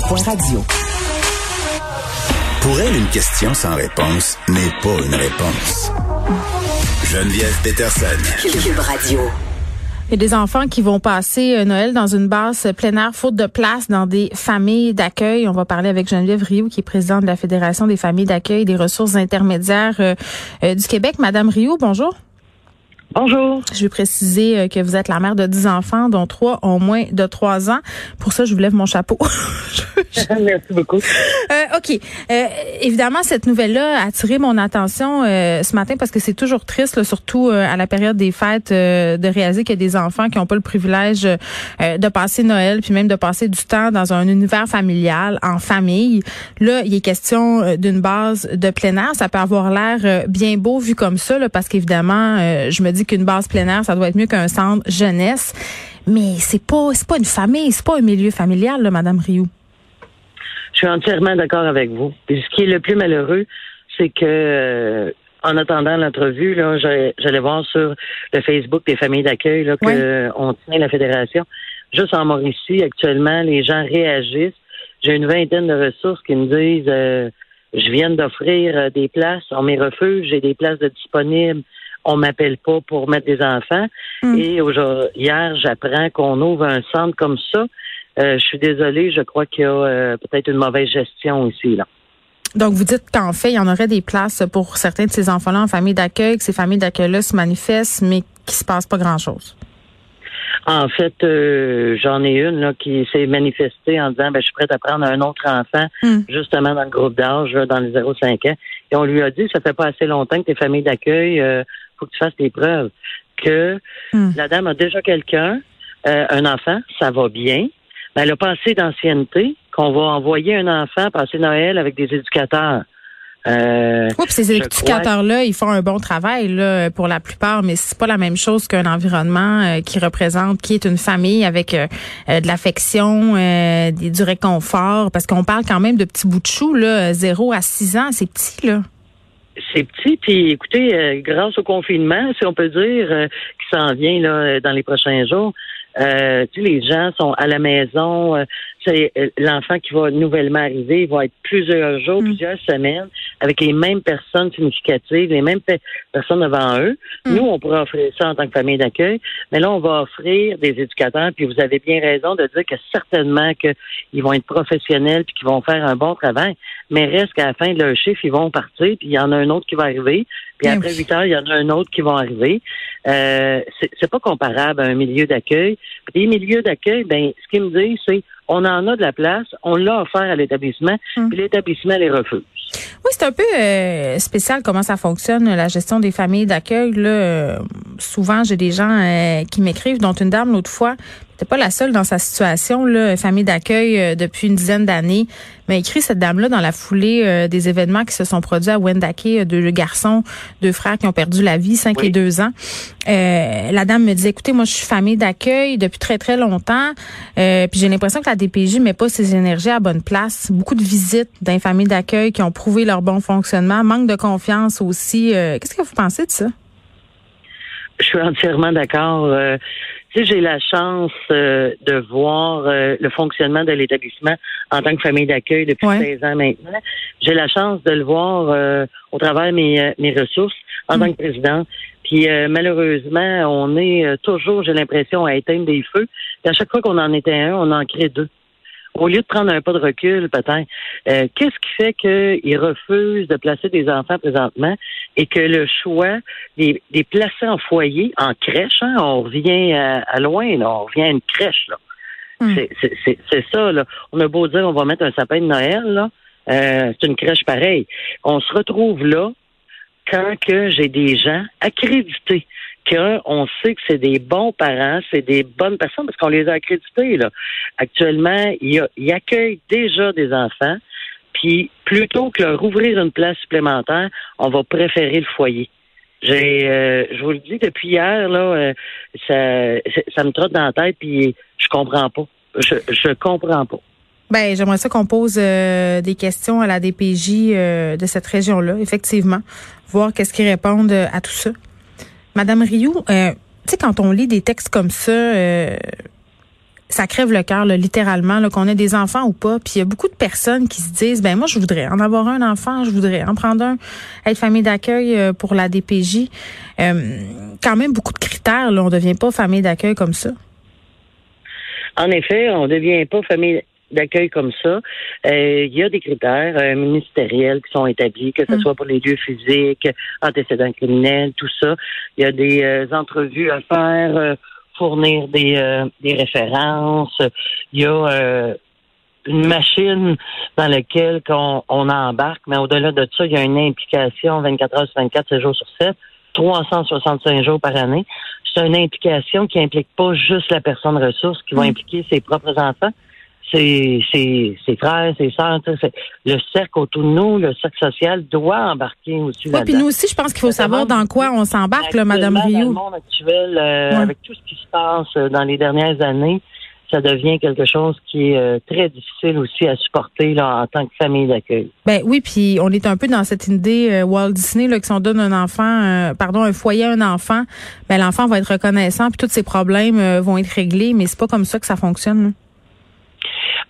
Radio. Pour elle, une question sans réponse n'est pas une réponse. Geneviève Peterson. Cube radio. Il y a des enfants qui vont passer euh, Noël dans une base plein air, faute de place dans des familles d'accueil. On va parler avec Geneviève Rioux, qui est présidente de la Fédération des familles d'accueil et des ressources intermédiaires euh, euh, du Québec. Madame Rioux, bonjour. Bonjour. Je veux préciser euh, que vous êtes la mère de 10 enfants, dont trois ont moins de 3 ans. Pour ça, je vous lève mon chapeau. Merci beaucoup. Euh, OK. Euh, évidemment, cette nouvelle-là a attiré mon attention euh, ce matin parce que c'est toujours triste, là, surtout euh, à la période des fêtes, euh, de réaliser qu'il y a des enfants qui n'ont pas le privilège de passer Noël, puis même de passer du temps dans un univers familial, en famille. Là, il est question d'une base de plein air. Ça peut avoir l'air bien beau vu comme ça, là, parce qu'évidemment, je me dis qu'une base plein air, ça doit être mieux qu'un centre jeunesse. Mais c'est pas, c'est pas une famille, c'est pas un milieu familial, là, Madame Rioux. Je suis entièrement d'accord avec vous. Et ce qui est le plus malheureux, c'est que euh, en attendant l'entrevue, là, j'allais voir sur le Facebook des familles d'accueil là, que Oui. on tient la fédération. Juste en Mauricie, actuellement, les gens réagissent. J'ai une vingtaine de ressources qui me disent euh, je viens d'offrir euh, des places, on m'y refuse, j'ai des places de disponibles, on m'appelle pas pour mettre des enfants. Mm. Et aujourd'hui, hier, j'apprends qu'on ouvre un centre comme ça. Euh, je suis désolée, je crois qu'il y a euh, peut-être une mauvaise gestion ici. Là. Donc, vous dites qu'en fait, il y en aurait des places pour certains de ces enfants-là en famille d'accueil, que ces familles d'accueil-là se manifestent, mais qu'il se passe pas grand-chose. En fait, euh, j'en ai une là, qui s'est manifestée en disant ben, je suis prête à prendre un autre enfant, Hmm. justement dans le groupe d'âge, dans les 0-5 ans. Et on lui a dit ça fait pas assez longtemps que tes familles d'accueil, euh, faut que tu fasses tes preuves. Que Hmm. la dame a déjà quelqu'un, euh, un enfant, ça va bien. Mais elle a pas assez d'ancienneté qu'on va envoyer un enfant passer Noël avec des éducateurs. Euh, Oui, puis ces éducateurs-là, ils font un bon travail là, pour la plupart, mais c'est pas la même chose qu'un environnement euh, qui représente, qui est une famille avec euh, euh, de l'affection, euh, du réconfort, parce qu'on parle quand même de petits bouts de chou, là, 0 à 6 ans, c'est petit, là. c'est petit, puis écoutez, grâce au confinement, si on peut dire, qui s'en vient là dans les prochains jours, euh, tu sais, les gens sont à la maison. euh, c'est euh, l'enfant qui va nouvellement arriver, il va être plusieurs jours, Mm. plusieurs semaines avec les mêmes personnes significatives, les mêmes pe- personnes devant eux. Mm. Nous, on pourrait offrir ça en tant que famille d'accueil, mais là, on va offrir des éducateurs. Puis vous avez bien raison de dire que certainement qu'ils vont être professionnels puis qu'ils vont faire un bon travail. Mais reste qu'à la fin de leur chiffre, ils vont partir, puis il y en a un autre qui va arriver. Puis Ben après oui. 8 heures, il y en a un autre qui va arriver. Euh, c'est pas comparable à un milieu d'accueil. Les milieux d'accueil, ben, ce qu'ils me disent, c'est on en a de la place, on l'a offert à l'établissement, Hum. puis l'établissement les refuse. Oui, c'est un peu euh, spécial comment ça fonctionne, la gestion des familles d'accueil. Là, Euh, souvent, j'ai des gens euh, qui m'écrivent, dont une dame l'autre fois, n'était pas la seule dans sa situation, là, famille d'accueil euh, depuis une dizaine d'années, m'a écrit cette dame-là dans la foulée euh, des événements qui se sont produits à Wendake, euh, deux garçons, deux frères qui ont perdu la vie, 5 Oui. et 2 ans. Euh, la dame me dit, écoutez, moi, je suis famille d'accueil depuis très, très longtemps, euh, puis j'ai l'impression que la DPJ met pas ses énergies à bonne place. Beaucoup de visites dans les familles d'accueil qui ont prouvé leur bon fonctionnement, manque de confiance aussi. Euh, Qu'est-ce que vous pensez de ça? Je suis entièrement d'accord. Euh, tu sais, j'ai la chance euh, de voir euh, le fonctionnement de l'établissement en tant que famille d'accueil depuis Ouais. 16 ans maintenant. J'ai la chance de le voir euh, au travers de mes, euh, mes ressources en tant que président. Puis euh, malheureusement, on est euh, toujours, j'ai l'impression, à éteindre des feux. Puis à chaque fois qu'on en éteint un, on en crée deux. Au lieu de prendre un pas de recul, peut-être, euh, qu'est-ce qui fait qu'ils refusent de placer des enfants présentement et que le choix des, des placer en foyer, en crèche, hein, on revient à, à loin, là, on revient à une crèche. Là. Hmm. C'est- ça. Là. On a beau dire on va mettre un sapin de Noël, là, euh, c'est une crèche pareille. On se retrouve là quand que j'ai des gens accrédités, qu'on sait que c'est des bons parents, c'est des bonnes personnes, parce qu'on les a accrédités. Là. Actuellement, ils, accueillent déjà des enfants, puis plutôt que leur ouvrir une place supplémentaire, on va préférer le foyer. J'ai, euh, je vous le dis depuis hier là, euh, ça, me trotte dans la tête puis je comprends pas. Je, je comprends pas. Ben, j'aimerais ça qu'on pose euh, des questions à la DPJ de cette région-là, effectivement, voir qu'est-ce qu'ils répondent à tout ça. Madame Rioux, euh, tu sais, quand on lit des textes comme ça, euh, ça crève le cœur, littéralement, qu'on ait des enfants ou pas. Puis il y a beaucoup de personnes qui se disent, ben moi, je voudrais en avoir un enfant, je voudrais en prendre un, être famille d'accueil euh, pour la DPJ. Euh, quand même beaucoup de critères, là, on devient pas famille d'accueil comme ça. En effet, on devient pas famille d'accueil comme ça. Euh, il y a des critères ministériels qui sont établis, que ce mm. soit pour les lieux physiques, antécédents criminels, tout ça. Il y a des entrevues à faire fournir des, euh, des références. Il y a euh, une machine dans laquelle on, on embarque, mais au-delà de ça, il y a une implication 24 heures sur 24, 7 jours sur 7, 365 jours par année. C'est une implication qui implique pas juste la personne ressource, qui va mm. impliquer ses propres enfants, ses, ses, ses frères, ses sœurs, le cercle autour de nous, le cercle social doit embarquer aussi. Oui, puis nous aussi, je pense qu'il faut savoir dans quoi on s'embarque, là, Madame Rio. Dans le monde actuel, euh, avec tout ce qui se passe euh, dans les dernières années, ça devient quelque chose qui est euh, très difficile aussi à supporter là, en tant que famille d'accueil. Ben oui, puis on est un peu dans cette idée Walt Disney là, que si on donne un enfant, pardon, un foyer à un enfant, ben l'enfant va être reconnaissant, puis tous ses problèmes vont être réglés, mais c'est pas comme ça que ça fonctionne. Là.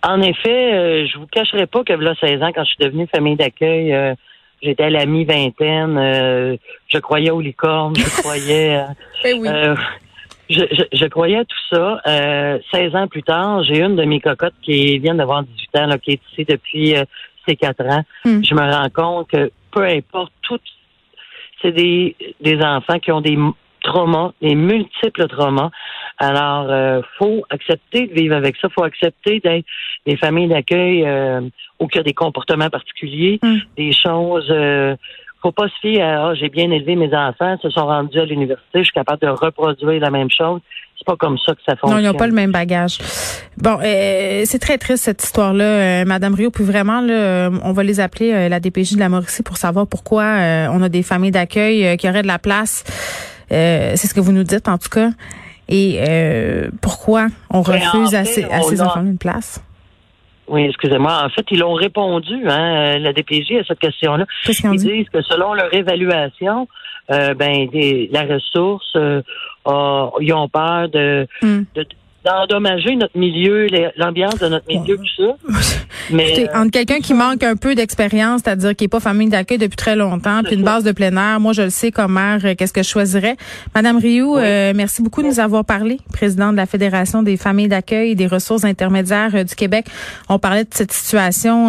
En effet, euh, je vous cacherai pas que là 16 ans, quand je suis devenue famille d'accueil, euh, j'étais à la mi-vingtaine, euh, je croyais aux licornes, je croyais ben je, je, croyais à tout ça. 16 ans plus tard, j'ai une de mes cocottes qui vient d'avoir 18 ans, là, qui est ici depuis ses 4 ans. Hmm. Je me rends compte que peu importe, tout, c'est des, des enfants qui ont des traumas, des multiples traumas. Alors, euh, faut accepter de vivre avec ça. faut accepter d'être des familles d'accueil euh, où il y a des comportements particuliers, mm. des choses. Euh, faut pas se fier à ah, j'ai bien élevé mes enfants, se sont rendus à l'université, je suis capable de reproduire la même chose. C'est pas comme ça que ça fonctionne. Non, ils n'ont pas le même bagage. Bon, euh, c'est très triste cette histoire-là, Madame Rio. Puis vraiment, là, on va les appeler la DPJ de la Mauricie pour savoir pourquoi on a des familles d'accueil qui auraient de la place euh, c'est ce que vous nous dites en tout cas. Et euh, pourquoi on ben, refuse à ces, enfants une place? Oui, excusez-moi. En fait, ils ont répondu, hein, la DPJ, à cette question-là. Ils disent que selon leur évaluation, euh, ben, la ressource, ils ont peur de, hmm. de d'endommager notre milieu, l'ambiance de notre milieu, tout ça. Mais euh, entre quelqu'un qui manque un peu d'expérience, c'est-à-dire qui est pas famille d'accueil depuis très longtemps, puis une base de plein air, moi je le sais comme mère, euh, qu'est-ce que je choisirais. Madame Rioux, euh, merci beaucoup de nous avoir parlé, présidente de la Fédération des familles d'accueil et des ressources intermédiaires du Québec. On parlait de cette situation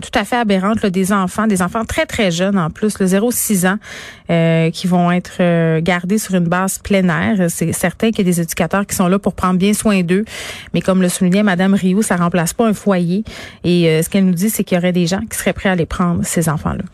tout à fait aberrante des enfants, des enfants très très jeunes en plus, le 0-6 ans, qui vont être gardés sur une base plein air. C'est certain qu'il y a des éducateurs qui sont là pour prendre bien soin Mais comme le soulignait Madame Rioux, ça remplace pas un foyer. Et euh, ce qu'elle nous dit, c'est qu'il y aurait des gens qui seraient prêts à aller prendre ces enfants-là.